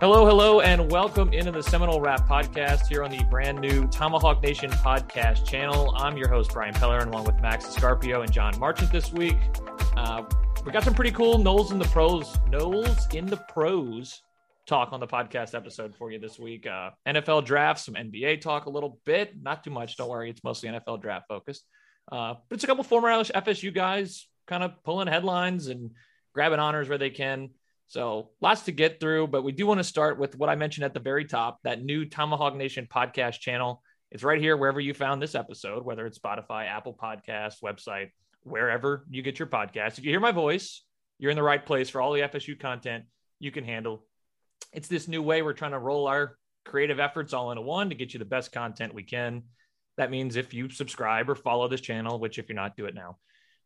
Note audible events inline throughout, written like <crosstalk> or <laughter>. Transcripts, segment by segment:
Hello, hello, and welcome into the Seminole Rap Podcast here on the brand new Tomahawk Nation podcast channel. I'm your host, Brian Peller, along with Max Scarpio and John Marchant this week. Uh, we got some pretty cool Noles in the pros, Noles in the pros talk on the podcast episode for you this week. Uh, NFL draft, some NBA talk a little bit, not too much. Don't worry, it's mostly NFL draft focused. Uh, but it's a couple former FSU guys kind of pulling headlines and grabbing honors where they can. So lots to get through, but we do want to start with what I mentioned at the very top that new Tomahawk Nation podcast channel. It's right here wherever you found this episode, whether it's Spotify, Apple Podcasts, website, wherever you get your podcast. If you hear my voice, you're in the right place for all the FSU content you can handle. It's this new way we're trying to roll our creative efforts all into one to get you the best content we can. That means if you subscribe or follow this channel, which if you're not, do it now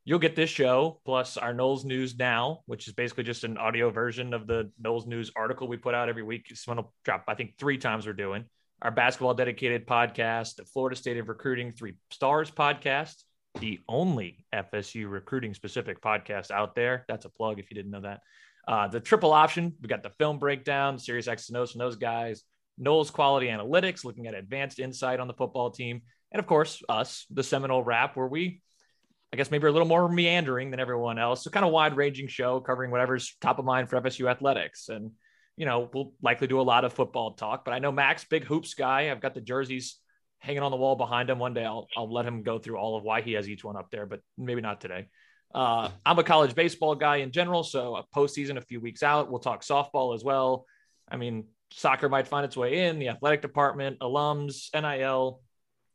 you'll get this show plus our Noles News Now, which is basically just an audio version of the Noles News article we put out every week. Will drop, I think, three times we're doing. Our basketball dedicated podcast, the Florida State of Recruiting Three Stars podcast, the only FSU recruiting specific podcast out there. That's a plug if you didn't know that. Uh, the triple option, we got the film breakdown, serious X and O's from those guys, Noles Quality Analytics, looking at advanced insight on the football team, and of course, us, the Seminole Rap, where we I guess maybe a little more meandering than everyone else. So kind of wide ranging show covering whatever's top of mind for FSU athletics. And, you know, we'll likely do a lot of football talk, but I know Max, big hoops guy. I've got the jerseys hanging on the wall behind him. One day I'll, I'll let him go through all of why he has each one up there, but maybe not today. Uh, I'm a college baseball guy in general. So a postseason a few weeks out, we'll talk softball as well. I mean, soccer might find its way in the athletic department, alums, NIL,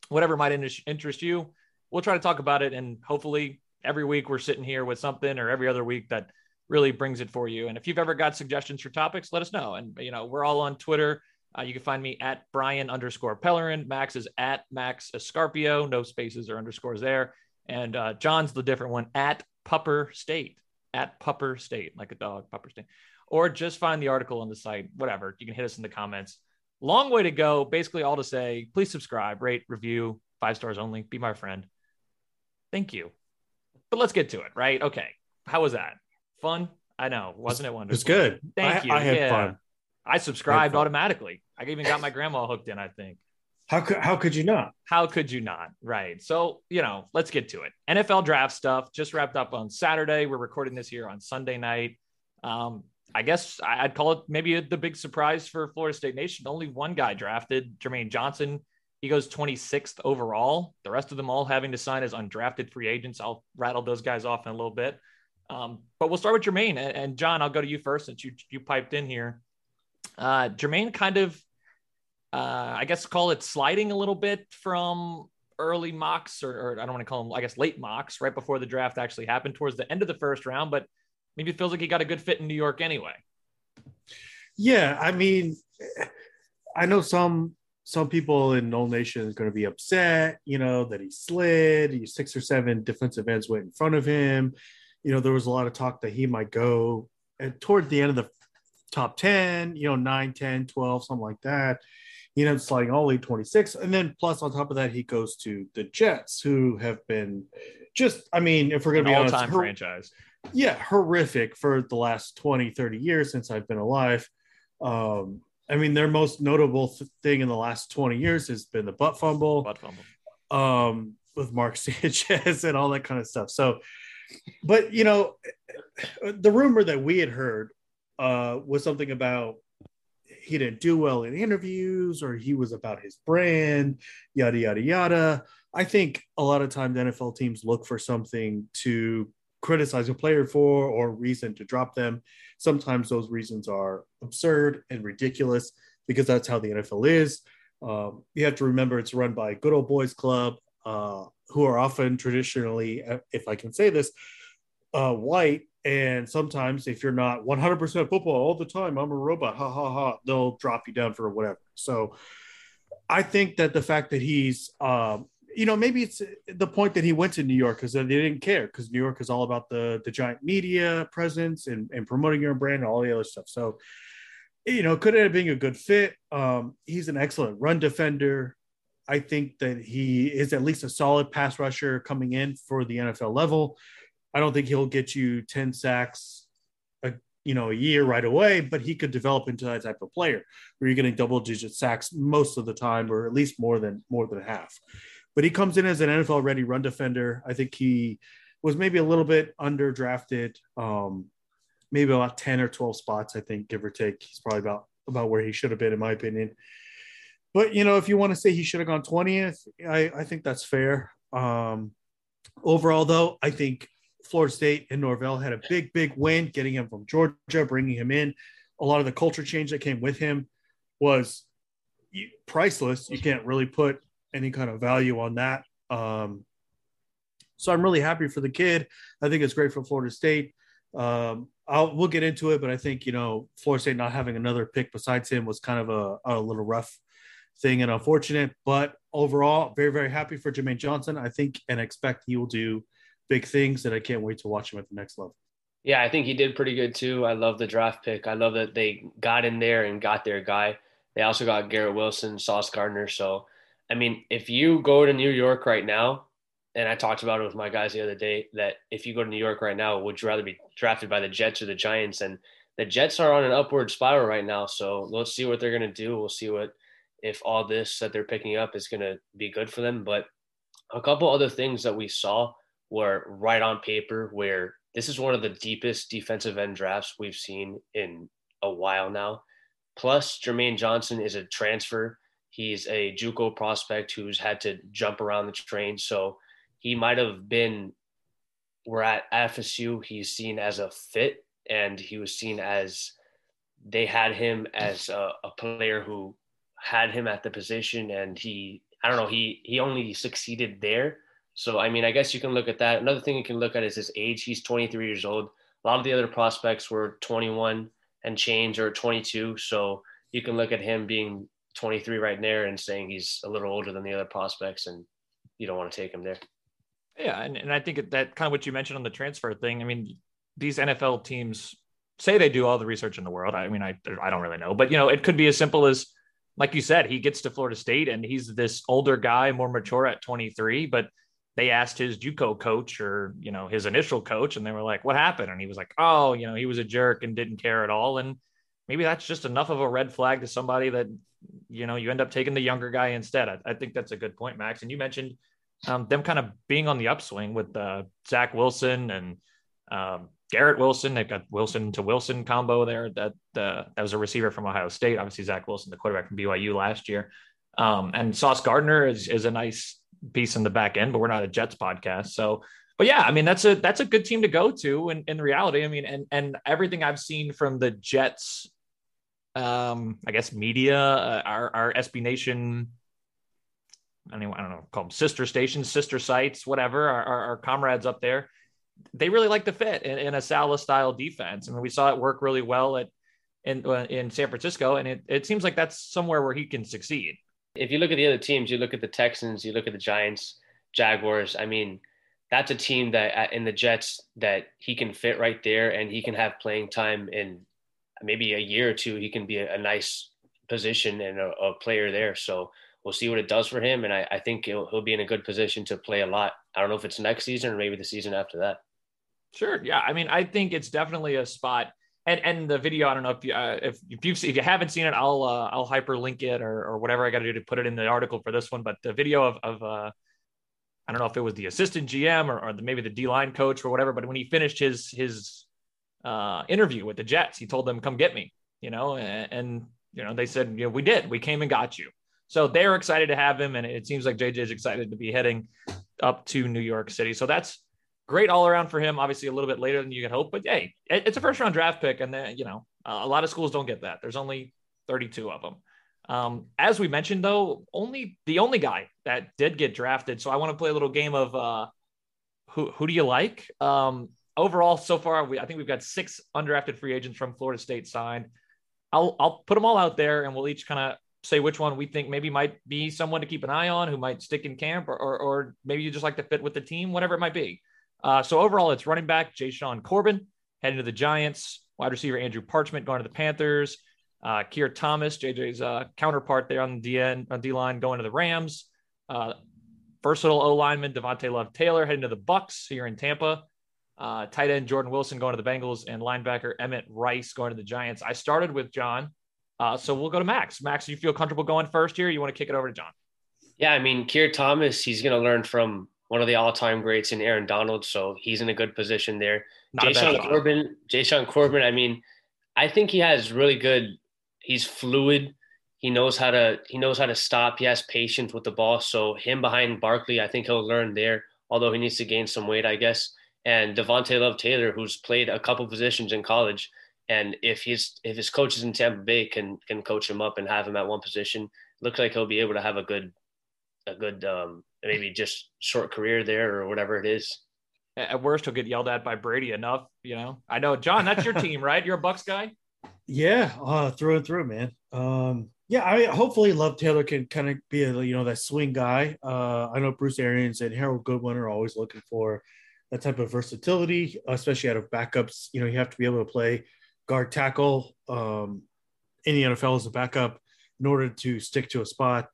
whatever might interest you we'll try to talk about it. And hopefully every week we're sitting here with something or every other week that really brings it for you. And if you've ever got suggestions for topics, let us know. And, you know, we're all on Twitter. Uh, you can find me at Brian underscore Pellerin. Max is at Max Escarpio. No spaces or underscores there. And uh, John's the different one at Pupper State. At Pupper State, like a dog, Pupper State. Or just find the article on the site, whatever. You can hit us in the comments. Long way to go. Basically, all to say, please subscribe, rate, review, five stars only. Be my friend. Thank you. But let's get to it, right? Okay. How was that? Fun? I know. Wasn't it wonderful? It's good. Thank I, you. I had yeah. fun. I subscribed I automatically. I even got my grandma hooked in, I think. How could how could you not? How could you not? Right. So, you know, let's get to it. NFL draft stuff just wrapped up on Saturday. We're recording this here on Sunday night. Um, I guess I'd call it maybe the big surprise for Florida State Nation. Only one guy drafted, Jermaine Johnson. He goes 26th overall. The rest of them all having to sign as undrafted free agents. I'll rattle those guys off in a little bit. Um, but we'll start with Jermaine. And, John, I'll go to you first since you, you piped in here. Uh, Jermaine kind of, uh, I guess, call it sliding a little bit from early mocks, or, or I don't want to call them, I guess, late mocks, right before the draft actually happened towards the end of the first round. But maybe it feels like he got a good fit in New York anyway. Yeah, I mean, I know some some people in Nole Nation is going to be upset, you know, that he slid. He six or seven defensive ends went in front of him. You know, there was a lot of talk that he might go and toward the end of the top 10, you know, 9, 10, 12, something like that. You know, sliding all 8, 26. And then plus on top of that, he goes to the Jets, who have been just, I mean, if we're going to be all time franchise. Yeah, horrific for the last 20, 30 years since I've been alive. Um, I mean, their most notable th- thing in the last 20 years has been the butt fumble, butt fumble. Um, with Mark <laughs> Sanchez and all that kind of stuff. So, but you know, the rumor that we had heard uh, was something about he didn't do well in interviews or he was about his brand, yada, yada, yada. I think a lot of times NFL teams look for something to criticize a player for or reason to drop them. Sometimes those reasons are absurd and ridiculous because that's how the NFL is. Um, you have to remember it's run by good old boys club uh, who are often traditionally, uh, if I can say this, uh, white. And sometimes, if you're not 100% football all the time, I'm a robot, ha ha ha, they'll drop you down for whatever. So I think that the fact that he's um, you know, maybe it's the point that he went to New York because they didn't care because New York is all about the the giant media presence and, and promoting your brand and all the other stuff. So, you know, could have been a good fit. Um, he's an excellent run defender. I think that he is at least a solid pass rusher coming in for the NFL level. I don't think he'll get you 10 sacks a, you know, a year right away, but he could develop into that type of player where you're getting double digit sacks most of the time, or at least more than more than half but he comes in as an NFL ready run defender. I think he was maybe a little bit underdrafted, um, maybe about 10 or 12 spots, I think, give or take. He's probably about, about where he should have been, in my opinion. But, you know, if you want to say he should have gone 20th, I, I think that's fair. Um, overall, though, I think Florida State and Norvell had a big, big win getting him from Georgia, bringing him in. A lot of the culture change that came with him was priceless. You can't really put any kind of value on that. Um, so I'm really happy for the kid. I think it's great for Florida State. Um, I'll we'll get into it, but I think you know Florida State not having another pick besides him was kind of a, a little rough thing and unfortunate. But overall, very very happy for Jermaine Johnson. I think and expect he will do big things, and I can't wait to watch him at the next level. Yeah, I think he did pretty good too. I love the draft pick. I love that they got in there and got their guy. They also got Garrett Wilson, Sauce Gardner. So I mean, if you go to New York right now, and I talked about it with my guys the other day, that if you go to New York right now, would you rather be drafted by the Jets or the Giants? And the Jets are on an upward spiral right now. So let's see what they're going to do. We'll see what if all this that they're picking up is going to be good for them. But a couple other things that we saw were right on paper where this is one of the deepest defensive end drafts we've seen in a while now. Plus, Jermaine Johnson is a transfer He's a JUCO prospect who's had to jump around the train, so he might have been. We're at FSU. He's seen as a fit, and he was seen as they had him as a, a player who had him at the position, and he I don't know he he only succeeded there. So I mean, I guess you can look at that. Another thing you can look at is his age. He's 23 years old. A lot of the other prospects were 21 and change or 22. So you can look at him being 23 right there and saying he's a little older than the other prospects and you don't want to take him there. Yeah. And, and I think that kind of what you mentioned on the transfer thing. I mean, these NFL teams say they do all the research in the world. I mean, I, I don't really know, but you know, it could be as simple as, like you said, he gets to Florida State and he's this older guy, more mature at 23, but they asked his JUCO coach or, you know, his initial coach, and they were like, what happened? And he was like, oh, you know, he was a jerk and didn't care at all. And maybe that's just enough of a red flag to somebody that you know you end up taking the younger guy instead. I, I think that's a good point, Max. And you mentioned um, them kind of being on the upswing with uh, Zach Wilson and um, Garrett Wilson. They've got Wilson to Wilson combo there. That uh, that was a receiver from Ohio State. Obviously, Zach Wilson, the quarterback from BYU last year. Um, and Sauce Gardner is is a nice piece in the back end, but we're not a Jets podcast, so. But yeah, I mean that's a that's a good team to go to in, in reality. I mean, and and everything I've seen from the Jets, um, I guess media, uh, our our SB Nation anyway, I don't know, call them sister stations, sister sites, whatever, our, our, our comrades up there they really like the fit in, in, a Saleh style defense. I mean, we saw it work really well at in uh, in San Francisco, and it, it seems like that's somewhere where he can succeed. If you look at the other teams, you look at the Texans, you look at the Giants, Jaguars. I mean, that's a team that uh, in the Jets that he can fit right there, and he can have playing time in maybe a year or two. He can be a, a nice position and a, a, player there. So we'll see what it does for him, and I, I think he'll, he'll be in a good position to play a lot. I don't know if it's next season or maybe the season after that. Sure. Yeah. I mean, I think it's definitely a spot. And, and the video, I don't know if you uh, if if you if you haven't seen it, I'll uh, I'll hyperlink it or or whatever I got to do to put it in the article for this one. But the video of of uh, I don't know if it was the assistant GM or, or the, maybe the D line coach or whatever. But when he finished his his uh, interview with the Jets, he told them, "Come get me," you know, and, and you know they said, "You know, we did. We came and got you." So they're excited to have him, and it seems like JJ is excited to be heading up to New York City. So that's great all around for him. Obviously, a little bit later than you could hope, but hey, it's a first round draft pick, and then you know a lot of schools don't get that. There's only 32 of them. Um, as we mentioned, though, only the only guy that did get drafted. So I want to play a little game of uh, who who do you like? Um, overall, so far, we I think we've got six undrafted free agents from Florida State signed. I'll I'll put them all out there, and we'll each kind of say which one we think maybe might be someone to keep an eye on, who might stick in camp, or, or, or maybe you just like to fit with the team, whatever it might be. Uh, so overall, it's running back Jashaun Corbin heading to the Giants, wide receiver Andrew Parchment going to the Panthers, uh, Keir Thomas, JJ's uh, counterpart there on the DN, on D line, going to the Rams. Uh, versatile O lineman Devontay Love Taylor heading to the Bucks here in Tampa. Uh, tight end Jordan Wilson going to the Bengals, and linebacker Emmett Rice going to the Giants. I started with John, uh, so we'll go to Max. Max, do you feel comfortable going first here? you want to kick it over to John? Yeah, I mean, Keir Thomas, he's going to learn from one of the all-time greats in Aaron Donald, so he's in a good position there. Jashaun Corbin, Jashaun Corbin. I mean, I think he has really good. He's fluid. He knows how to. He knows how to stop. He has patience with the ball. So him behind Barkley, I think he'll learn there. Although he needs to gain some weight, I guess. And Devontay Love Taylor, who's played a couple positions in college, and if his if his coaches in Tampa Bay can can coach him up and have him at one position, looks like he'll be able to have a good a good um, maybe just short career there or whatever it is. At worst, he'll get yelled at by Brady enough. You know, I know, John. That's your team, right? You're a Bucks guy. <laughs> Yeah, uh, through and through, man. Um, yeah, I mean, hopefully Love Taylor can kind of be a you know that swing guy. Uh, I know Bruce Arians and Harold Goodwin are always looking for that type of versatility, especially out of backups. You know, you have to be able to play guard tackle um, in the NFL as a backup in order to stick to a spot.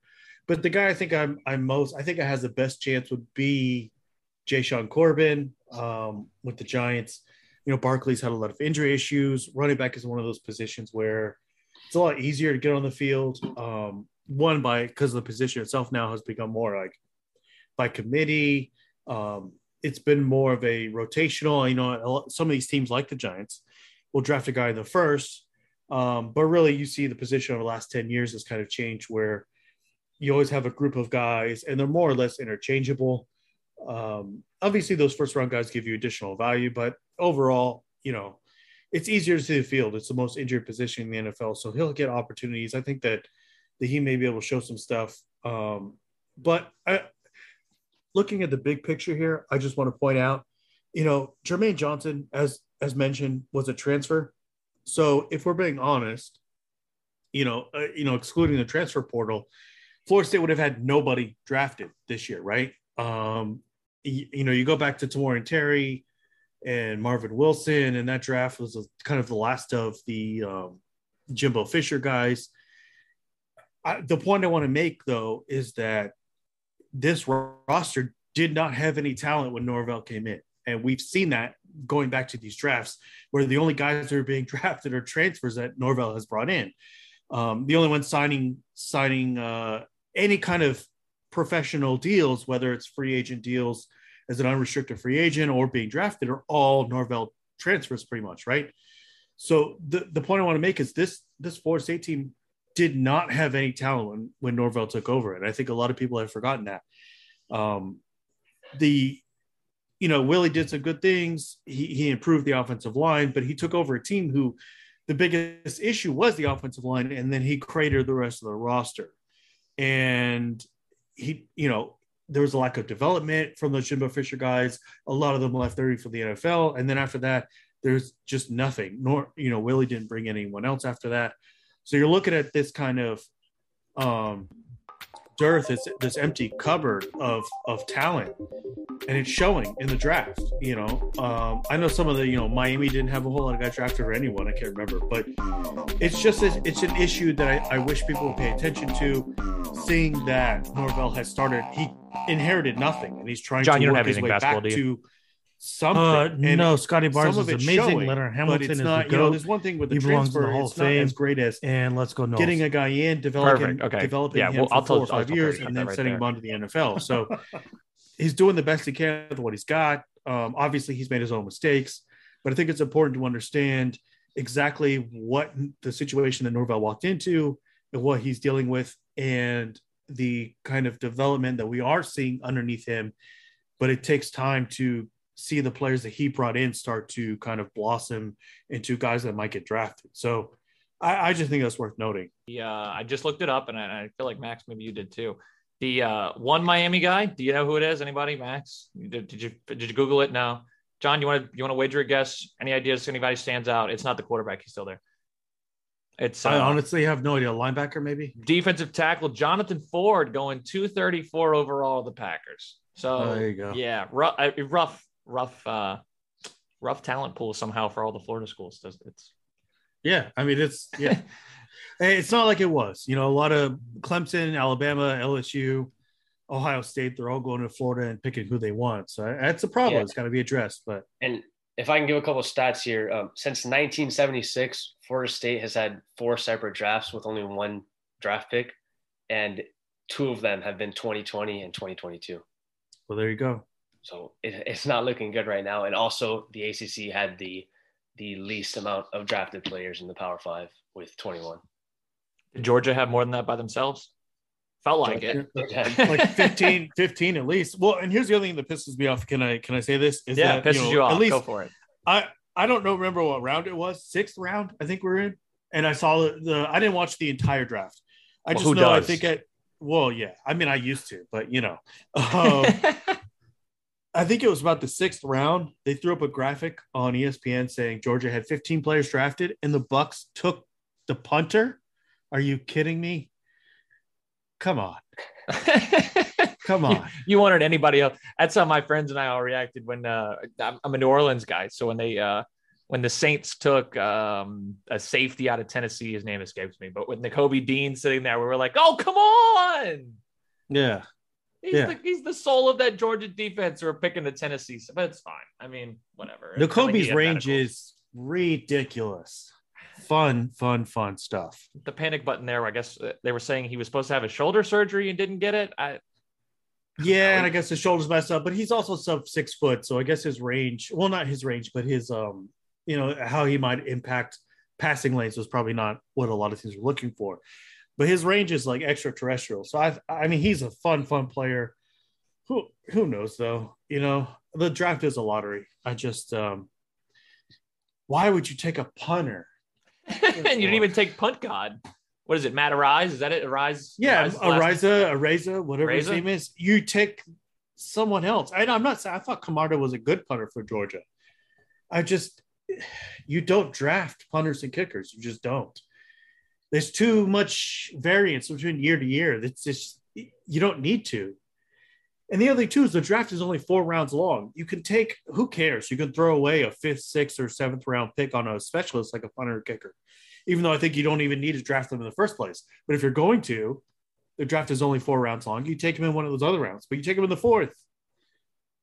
But the guy I think I'm I'm most I think I has the best chance would be Jashaun Corbin um, with the Giants. You know, Barkley's had a lot of injury issues. Running back is one of those positions where it's a lot easier to get on the field. Um, one by because the position itself now has become more like by committee. Um, it's been more of a rotational. You know, some of these teams like the Giants will draft a guy in the first, um, but really you see the position over the last ten years has kind of changed where you always have a group of guys and they're more or less interchangeable. Um, obviously, those first round guys give you additional value, but overall, you know, it's easier to see the field. It's the most injured position in the NFL, so he'll get opportunities. I think that that he may be able to show some stuff. Um, but I, looking at the big picture here, I just want to point out, you know, Jermaine Johnson, as as mentioned, was a transfer. So if we're being honest, you know, uh, you know, excluding the transfer portal, Florida State would have had nobody drafted this year, right? Um, you, you know, you go back to Tamorrion Terry and Marvin Wilson, and that draft was a, kind of the last of the um, Jimbo Fisher guys. I, the point I want to make, though, is that this roster did not have any talent when Norvell came in. And we've seen that going back to these drafts, where the only guys that are being <laughs> drafted are transfers that Norvell has brought in. Um, the only one signing signing uh, any kind of professional deals, whether it's free agent deals as an unrestricted free agent or being drafted, are all Norvell transfers pretty much, right? So the, the point I want to make is this this Florida State team did not have any talent when, when Norvell took over. And I think a lot of people have forgotten that. Um, the you know, Willie did some good things. He, he improved the offensive line, but he took over a team who the biggest issue was the offensive line, and then he created the rest of the roster. And he, you know, there was a lack of development from those Jimbo Fisher guys. A lot of them left early for the NFL. And then after that, there's just nothing. Nor, you know, Willie didn't bring anyone else after that. So you're looking at this kind of um, dearth, this this empty cupboard of of talent, and it's showing in the draft. You know, um, I know some of the you know Miami didn't have a whole lot of guys drafted or anyone. I can't remember, but it's just a, it's an issue that I, I wish people would pay attention to. Seeing that Norvell has started, he inherited nothing, and he's trying John, to work have his way basketball, back to something. Uh, And no, Scottie Barnes some of is amazing. showing, Leonard but Hamilton it's is not. the You know, there's one thing with the He belongs in the transfer. Hall of It's not as great as And let's go Noles. getting a guy in, developing, Perfect. Okay. developing Yeah, him well, for I'll four tell- or five years, and then right sending there. him on to the NFL. So <laughs> he's doing the best he can with what he's got. Um, obviously, he's made his own mistakes, but I think it's important to understand exactly what the situation that Norvell walked into and what he's dealing with, and the kind of development that we are seeing underneath him. But it takes time to see the players that he brought in start to kind of blossom into guys that might get drafted. So I, I just think that's worth noting. Yeah, uh, I just looked it up, and I, I feel like Max, maybe you did too. The uh, one Miami guy. Do you know who it is? Anybody? Max? Did, did you did you Google it? No. John, you want to you want to wager a guess? Any ideas? Anybody stands out? It's not the quarterback. He's still there. It's uh, I honestly have no idea. Linebacker, maybe. defensive tackle Jonathan Ford going 234 overall of the Packers. So Oh, there you go. yeah, rough, rough, rough, uh, rough talent pool somehow for all the Florida schools. Does It's Yeah, I mean it's yeah. <laughs> Hey, it's not like it was. You know, a lot of Clemson, Alabama, LSU, Ohio State, they're all going to Florida and picking who they want. So that's a problem. Yeah. It's got to be addressed. But And if I can give a couple of stats here, um, since 1976, Florida State has had four separate drafts with only one draft pick, and two of them have been 2020 and 2022. well, there you go. So it, it's not looking good right now. And also, the ACC had the the least amount of drafted players in the Power Five with 21. did Georgia have more than that by themselves? Felt like it. like <laughs> 15, 15 at least. Well, and here's the other thing that pisses me off. Can I can I say this? Is yeah, that, pisses know, you off. At least Go for it. I I don't know remember what round it was. Sixth round, I think we're in. And I saw the, the I didn't watch the entire draft. I Well, just who know I think at well, yeah. I mean, I used to, but you know, <laughs> um, <laughs> I think it was about the sixth round. They threw up a graphic on ESPN saying Georgia had 15 players drafted, and the Bucks took the punter. Are you kidding me? Come on, <laughs> come on. you wanted anybody else. That's how my friends and I all reacted when uh, I'm I'm a New Orleans guy. So when they uh, when the Saints took um, a safety out of Tennessee, his name escapes me, but with Nakobe Dean sitting there, we were like, "Oh, come on!" Yeah, He's, Yeah. the, he's the soul of that Georgia defense. We're picking the Tennessee, but it's fine. I mean, whatever. I mean, Nakobe's he had range is ridiculous. Fun, fun, fun stuff. the panic button there. I guess uh, they were saying he was supposed to have a shoulder surgery and didn't get it. I, Yeah, and I guess his shoulders messed up, but he's also sub six foot, so I guess his range, well, not his range, but his um, you know, how he might impact passing lanes was probably not what a lot of teams were looking for. But his range is like extraterrestrial. So I I mean he's a fun, fun player. Who who knows though? You know, the draft is a lottery. I just um why would you take a punter? <laughs> and you didn't even take punt god. What is it? Matt Arise? Is that it? Arise? Yeah, Arise is the last- Araiza, Araiza, whatever his name is. You take someone else. And I'm not saying I thought Camarda was a good punter for Georgia. I just you don't draft punters and kickers. You just don't. There's too much variance between year to year. It's just you don't need to. And the other thing too is the draft is only four rounds long. You can take who cares? You can throw away a fifth, sixth, or seventh round pick on a specialist like a punter or kicker, even though I think you don't even need to draft them in the first place. But if you're going to, the draft is only four rounds long. You take them in one of those other rounds, but you take them in the fourth.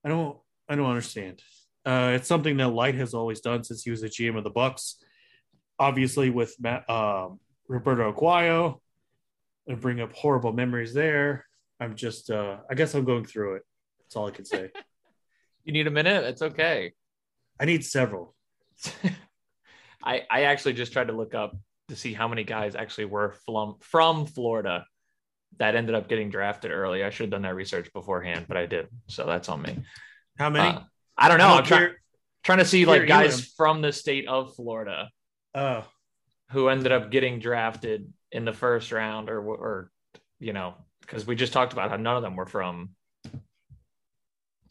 I don't I don't understand. Uh, it's something that Licht has always done since he was the GM of the Bucks. Obviously, with Matt, um, Roberto Aguayo, and bring up horrible memories there. I'm just, uh, I guess I'm going through it. That's all I can say. <laughs> You need a minute? It's okay. I need several. <laughs> I I actually just tried to look up to see how many guys actually were from from Florida that ended up getting drafted early. I should have done that research beforehand, but I did. So that's on me. How many? Uh, I don't know. I I'm trying trying to see like guys from the state of Florida Oh, who ended up getting drafted in the first round or or you know because we just talked about how none of them were from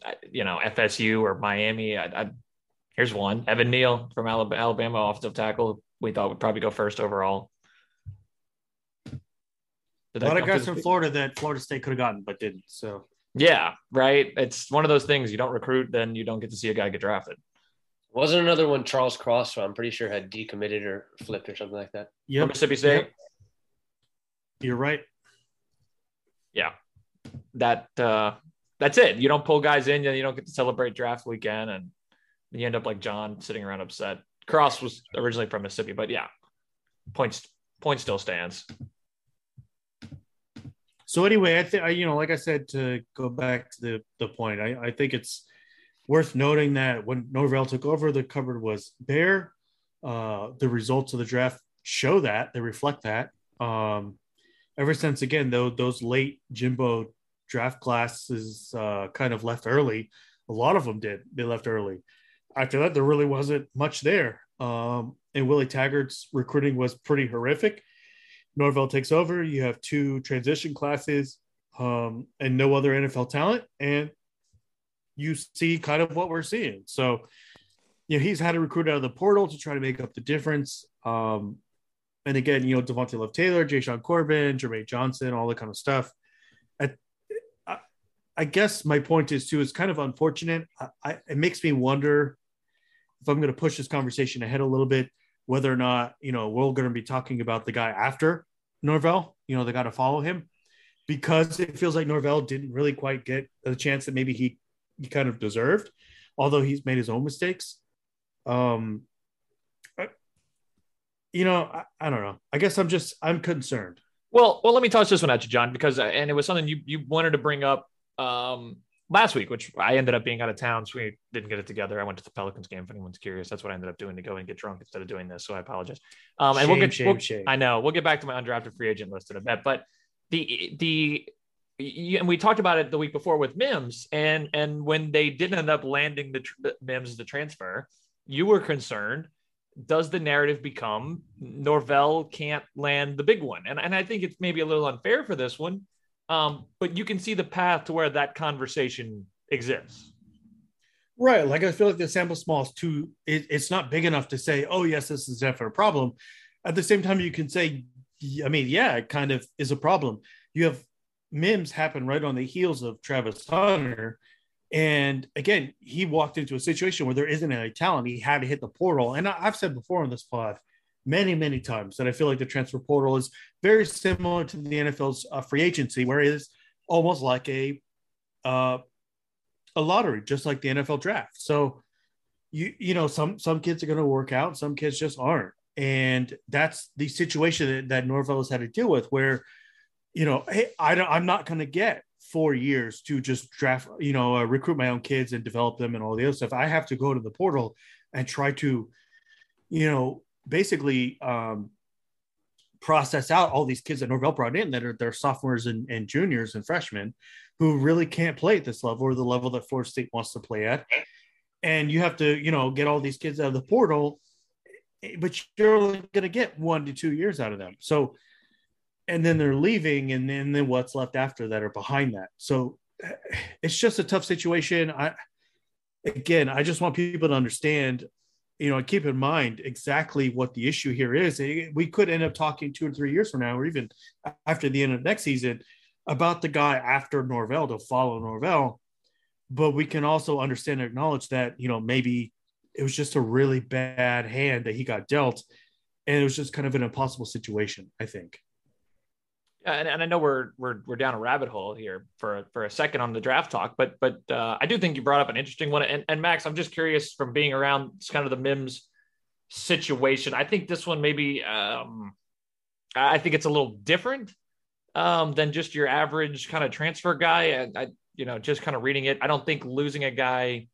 uh, you know FSU or Miami. I, I, here's one: Evan Neal from Alabama, Alabama offensive tackle. We thought would probably go first overall. Did a lot of guys from Florida that Florida State could have gotten, but didn't. So Yeah, right. It's one of those things. You don't recruit, then you don't get to see a guy get drafted. Wasn't another one Charles Cross? So I'm pretty sure had decommitted or flipped or something like that. From yeah, Mississippi State. you're right. yeah that uh that's it you don't pull guys in you don't get to celebrate draft weekend and you end up like john sitting around upset cross was originally from mississippi but yeah points point still stands So anyway, I think you know, like I said, to go back to the the point, I, I think it's worth noting that when Norvell took over, the cupboard was bare. Uh, the results of the draft show that they reflect that. Um, ever since again, though, those late Jimbo draft classes uh, kind of left early. A lot of them did. They left early. After that, there really wasn't much there. Um, and Willie Taggart's recruiting was pretty horrific. Norvell takes over. You have two transition classes um, and no other NFL talent, and you see kind of what we're seeing. So, you know, he's had to recruit out of the portal to try to make up the difference. Um, and again, you know, Devontay Love Taylor, Jashaun Corbin, Jermaine Johnson, all that kind of stuff. I, I, I guess my point is too, it's kind of unfortunate. I, I, it makes me wonder if I'm going to push this conversation ahead a little bit, whether or not, you know, we're going to be talking about the guy after Norvell, you know, they got to follow him because it feels like Norvell didn't really quite get the chance that maybe he, he kind of deserved, although he's made his own mistakes. Um, you know, I, I don't know. I guess I'm just, I'm concerned. well well let me toss this one at you john because uh, and it was something you you wanted to bring up um last week which i ended up being out of town so we didn't get it together i went to the pelicans game if anyone's curious that's what i ended up doing to go and get drunk instead of doing this so i apologize um and we'll Shame, get shame, we'll- shame. i know we'll get back to my undrafted free agent list in a bit but the the and we talked about it the week before with mims and and when they didn't end up landing the, tr- mims the transfer you were concerned does the narrative become Norvell can't land the big one? And, and I think it's maybe a little unfair for this one, um, but you can see the path to where that conversation exists. Right. Like I feel like the sample small is too, it, it's not big enough to say, oh, yes, this is definitely a problem. At the same time, you can say, I mean, yeah, it kind of is a problem. You have Mims happened right on the heels of Travis Hunter. And again, he walked into a situation where there isn't any talent. He had to hit the portal. And I've said before on this pod many, many times that I feel like the transfer portal is very similar to the NFL's uh, free agency, where it is almost like a uh, a lottery, just like the NFL draft. So you you know some some kids are going to work out, some kids just aren't, and that's the situation that, that Norvell has had to deal with. Where you know, hey, I don't, I'm not going to get four years to just draft, you know, uh, recruit my own kids and develop them and all the other stuff. I have to go to the portal and try to, you know, basically um, process out all these kids that Norvell brought in that are they're sophomores and, and juniors and freshmen who really can't play at this level or the level that Florida State wants to play at. And you have to, you know, get all these kids out of the portal, but you're only going to get one to two years out of them. So, and then they're leaving, and then, then what's left after that are behind that. So <sighs> it's just a tough situation. I, again, I just want people to understand, you know, keep in mind exactly what the issue here is. Eh, we could end up talking two or three years from now, or even after the end of next season, about the guy after Norvell to follow Norvell. But we can also understand and acknowledge that, you know, maybe it was just a really bad hand that he got dealt. And it was just kind of an impossible situation, I think. And, and I know we're we're we're down a rabbit hole here for for a second on the draft talk, but but uh, I do think you brought up an interesting one. And, and Max, I'm just curious from being around kind of the Mims situation. I think this one maybe um, I think it's a little different um, than just your average kind of transfer guy. And I, you know, just kind of reading it, I don't think losing a guy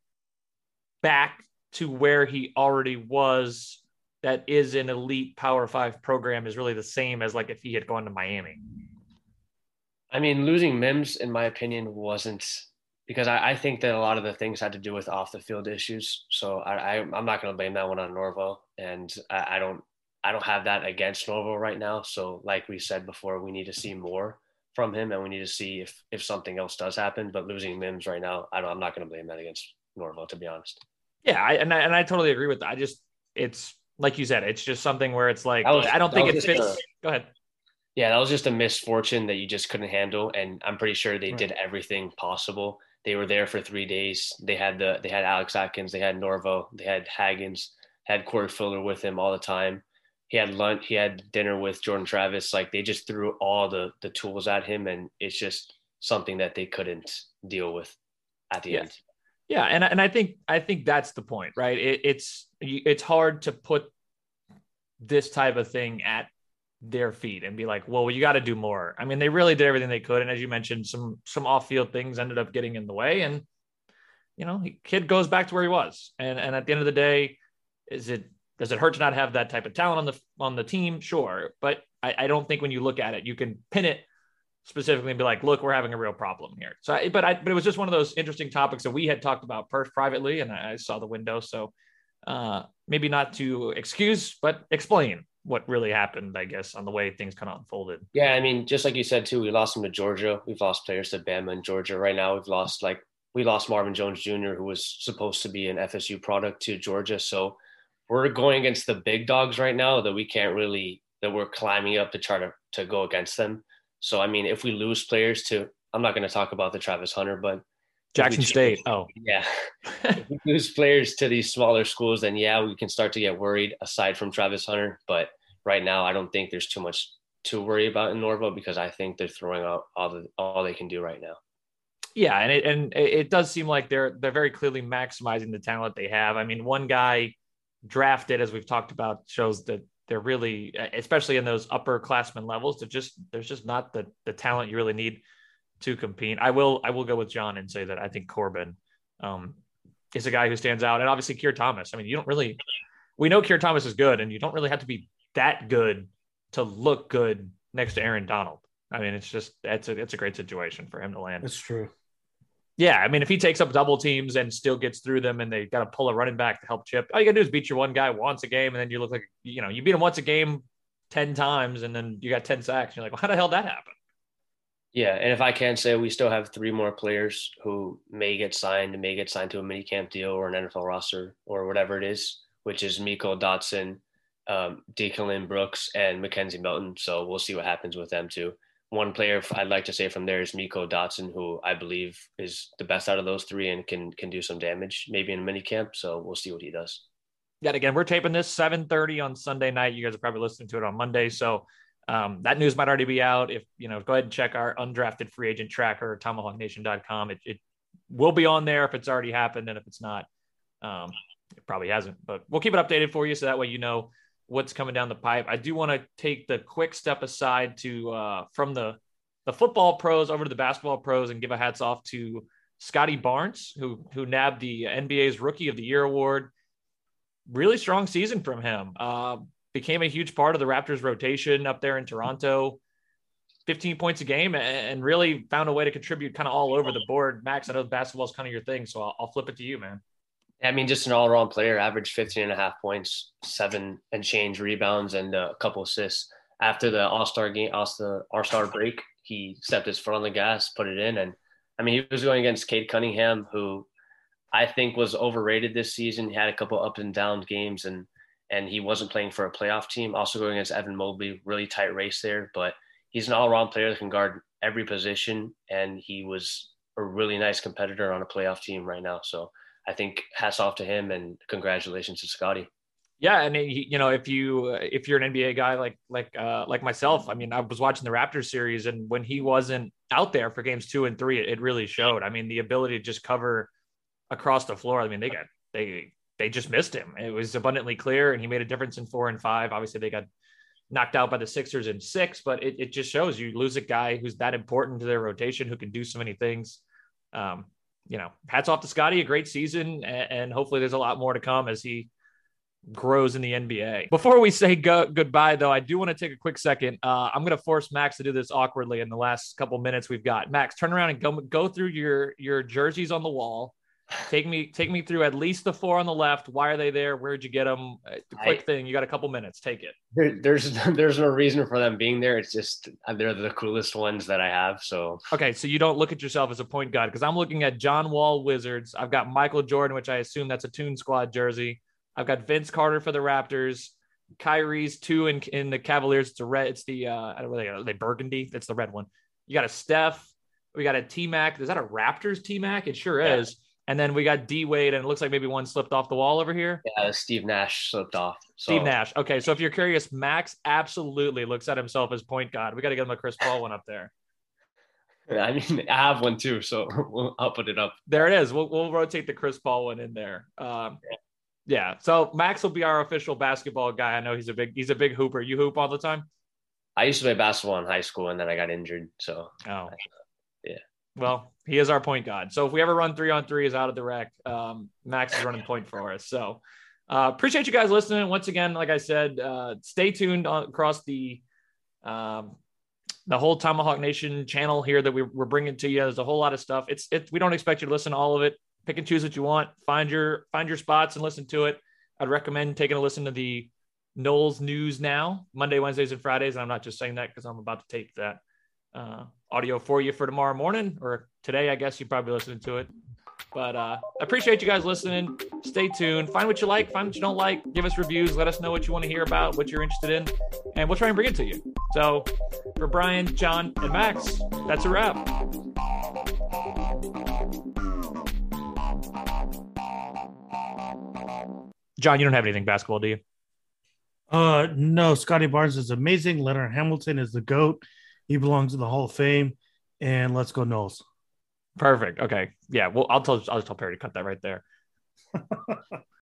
back to where he already was that is an elite power five program is really the same as like if he had gone to Miami. I mean, losing Mims, in my opinion, wasn't because I, I think that a lot of the things had to do with off the field issues. So I, I am not going to blame that one on Norvo, and I, I don't I don't have that against Norvo right now. So like we said before, we need to see more from him, and we need to see if if something else does happen. But losing Mims right now, I don't, I'm not going to blame that against Norvo, to be honest. Yeah, I, and I, and I totally agree with that. I just it's like you said, it's just something where it's like was, I don't think it fits. A, Go ahead. Yeah, that was just a misfortune that you just couldn't handle, and I'm pretty sure they right. did everything possible. They were there for three days. They had the they had Alex Atkins, they had Norvo, they had Haggins, had Corey Fuller with him all the time. He had lunch, he had dinner with Jordan Travis. Like they just threw all the the tools at him, and it's just something that they couldn't deal with at the yeah. end. Yeah, and and I think I think that's the point, right? It, it's it's hard to put this type of thing at their feet and be like, well, you got to do more. I mean, they really did everything they could, and as you mentioned, some some off field things ended up getting in the way, and you know, kid goes back to where he was, and and at the end of the day, is it does it hurt to not have that type of talent on the on the team? Sure, but I, I don't think when you look at it, you can pin it specifically and be like, look, we're having a real problem here. So, I, but I, but it was just one of those interesting topics that we had talked about first privately, and I saw the window. So, uh, maybe not to excuse, but explain what really happened, I guess, on the way things kind of unfolded. Yeah, I mean, just like you said too, we lost him to Georgia. We've lost players to Bama and Georgia. Right now, we've lost like we lost Marvin Jones Jr., who was supposed to be an FSU product to Georgia. So we're going against the big dogs right now that we can't really that we're climbing up to try to to go against them. So I mean, if we lose players to, I'm not going to talk about the Travis Hunter, but Jackson State. Oh, yeah. <laughs> if we lose players to these smaller schools, then yeah, we can start to get worried. Aside from Travis Hunter, but right now, I don't think there's too much to worry about in Norvo because I think they're throwing out all the all they can do right now. Yeah, and it and it does seem like they're they're very clearly maximizing the talent they have. I mean, one guy drafted, as we've talked about, shows that they're really, especially in those upperclassmen levels, they're just there's just not the the talent you really need to compete. I will I will go with John and say that I think Corbin um, is a guy who stands out, and obviously Keir Thomas. I mean, you don't really we know Keir Thomas is good, and you don't really have to be that good to look good next to Aaron Donald. I mean, it's just that's a it's a great situation for him to land. That's true. Yeah, I mean, if he takes up double teams and still gets through them, and they got to pull a running back to help chip, all you got to do is beat your one guy once a game, and then you look like you know you beat him once a game, ten times, and then you got ten sacks. You're like, well, how the hell that happen? Yeah, and if I can say, we still have three more players who may get signed, may get signed to a mini camp deal or an NFL roster or whatever it is, which is Meiko Dotson, um, Deacon Brooks, and McKenzie Milton. So we'll see what happens with them too one player I'd like to say from there is Meiko Dotson, who I believe is the best out of those three and can can do some damage maybe in a mini camp. So we'll see what he does. Yeah, again, we're taping this 7:30 on Sunday night. You guys are probably listening to it on Monday, so um, that news might already be out. If you know, go ahead and check our undrafted free agent tracker, TomahawkNation.com. It, it will be on there if it's already happened, and if it's not, um, it probably hasn't. But we'll keep it updated for you, so that way you know what's coming down the pipe. I do want to take the quick step aside to uh, from the the football pros over to the basketball pros and give a hats off to Scottie Barnes, who who nabbed the NBA's Rookie of the Year award. Really strong season from him. Uh, became a huge part of the Raptors rotation up there in Toronto. 15 points a game and really found a way to contribute kind of all over the board. Max, I know basketball is kind of your thing, so I'll, I'll flip it to you, man. I mean, just an all around player, averaged 15 and a half points, seven and change rebounds, and a couple assists. After the All Star game, All Star break, he stepped his foot on the gas, put it in. And I mean, he was going against Cade Cunningham, who I think was overrated this season. He had a couple up and down games, and and he wasn't playing for a playoff team. Also going against Evan Mobley, really tight race there. But he's an all around player that can guard every position, and he was a really nice competitor on a playoff team right now. So I think hats off to him and congratulations to Scottie. Yeah, and you know, if you if you're an NBA guy like like uh, like myself, I mean, I was watching the Raptors series, and when he wasn't out there for games two and three, it, it really showed. I mean, the ability to just cover across the floor. I mean, they got they they just missed him. It was abundantly clear, and he made a difference in four and five. Obviously, they got knocked out by the Sixers in six, but it, it just shows you lose a guy who's that important to their rotation, who can do so many things. Um, you know, hats off to Scottie, a great season, and, and hopefully there's a lot more to come as he grows in the NBA. Before we say go- goodbye, though, I do want to take a quick second. Uh, I'm going to force Max to do this awkwardly in the last couple minutes we've got. Max, turn around and go go through your your jerseys on the wall. Take me take me through at least the four on the left. Why are they there? Where'd you get them? Uh, quick I, thing. You got a couple minutes. Take it. There, there's <laughs> there's no reason for them being there. It's just uh, they're the coolest ones that I have. So okay, so you don't look at yourself as a point guard because I'm looking at John Wall Wizards. I've got Michael Jordan, which I assume that's a Tune Squad jersey. I've got Vince Carter for the Raptors. Kyrie's two in, in the Cavaliers. It's a red. It's the uh, I don't know they are they burgundy. That's the red one. You got a Steph. We got a T Mac. Is that a Raptors T Mac? It sure yeah. is. And then we got D Wade, and it looks like maybe one slipped off the wall over here. Yeah, Steve Nash slipped off. So. Steve Nash. Okay, so if you're curious, Max absolutely looks at himself as point guard. We got to get him a Chris Paul one up there. I mean, I have one too, so <laughs> we'll, I'll put it up. There it is. We'll, we'll rotate the Chris Paul one in there. Um, yeah. So Max will be our official basketball guy. I know he's a big he's a big hooper. You hoop all the time. I used to play basketball in high school, and then I got injured. So oh, yeah. Well, he is our point guard. So if we ever run three on three is out of the rec, um, Max is running point for us. So uh, appreciate you guys listening. Once again, like I said, uh, stay tuned on, across the um, the whole Tomahawk Nation channel here that we, we're bringing to you. There's a whole lot of stuff. It's it. We don't expect you to listen to all of it. Pick and choose what you want. Find your find your spots and listen to it. I'd recommend taking a listen to the Noles News now Monday, Wednesdays, and Fridays. And I'm not just saying that because I'm about to tape that uh, audio for you for tomorrow morning or today. I guess you're probably listening to it. But uh, appreciate you guys listening. Stay tuned. Find what you like, find what you don't like. Give us reviews. Let us know what you want to hear about, what you're interested in, and we'll try and bring it to you. So, for Brian, John, and Max, that's a wrap. John, you don't have anything basketball, do you? Uh, no. Scottie Barnes is amazing. Leonard Hamilton is the goat. He belongs in the Hall of Fame. And let's go Noles. Perfect. Okay. Yeah. Well, I'll tell I'll just tell Perry to cut that right there. <laughs>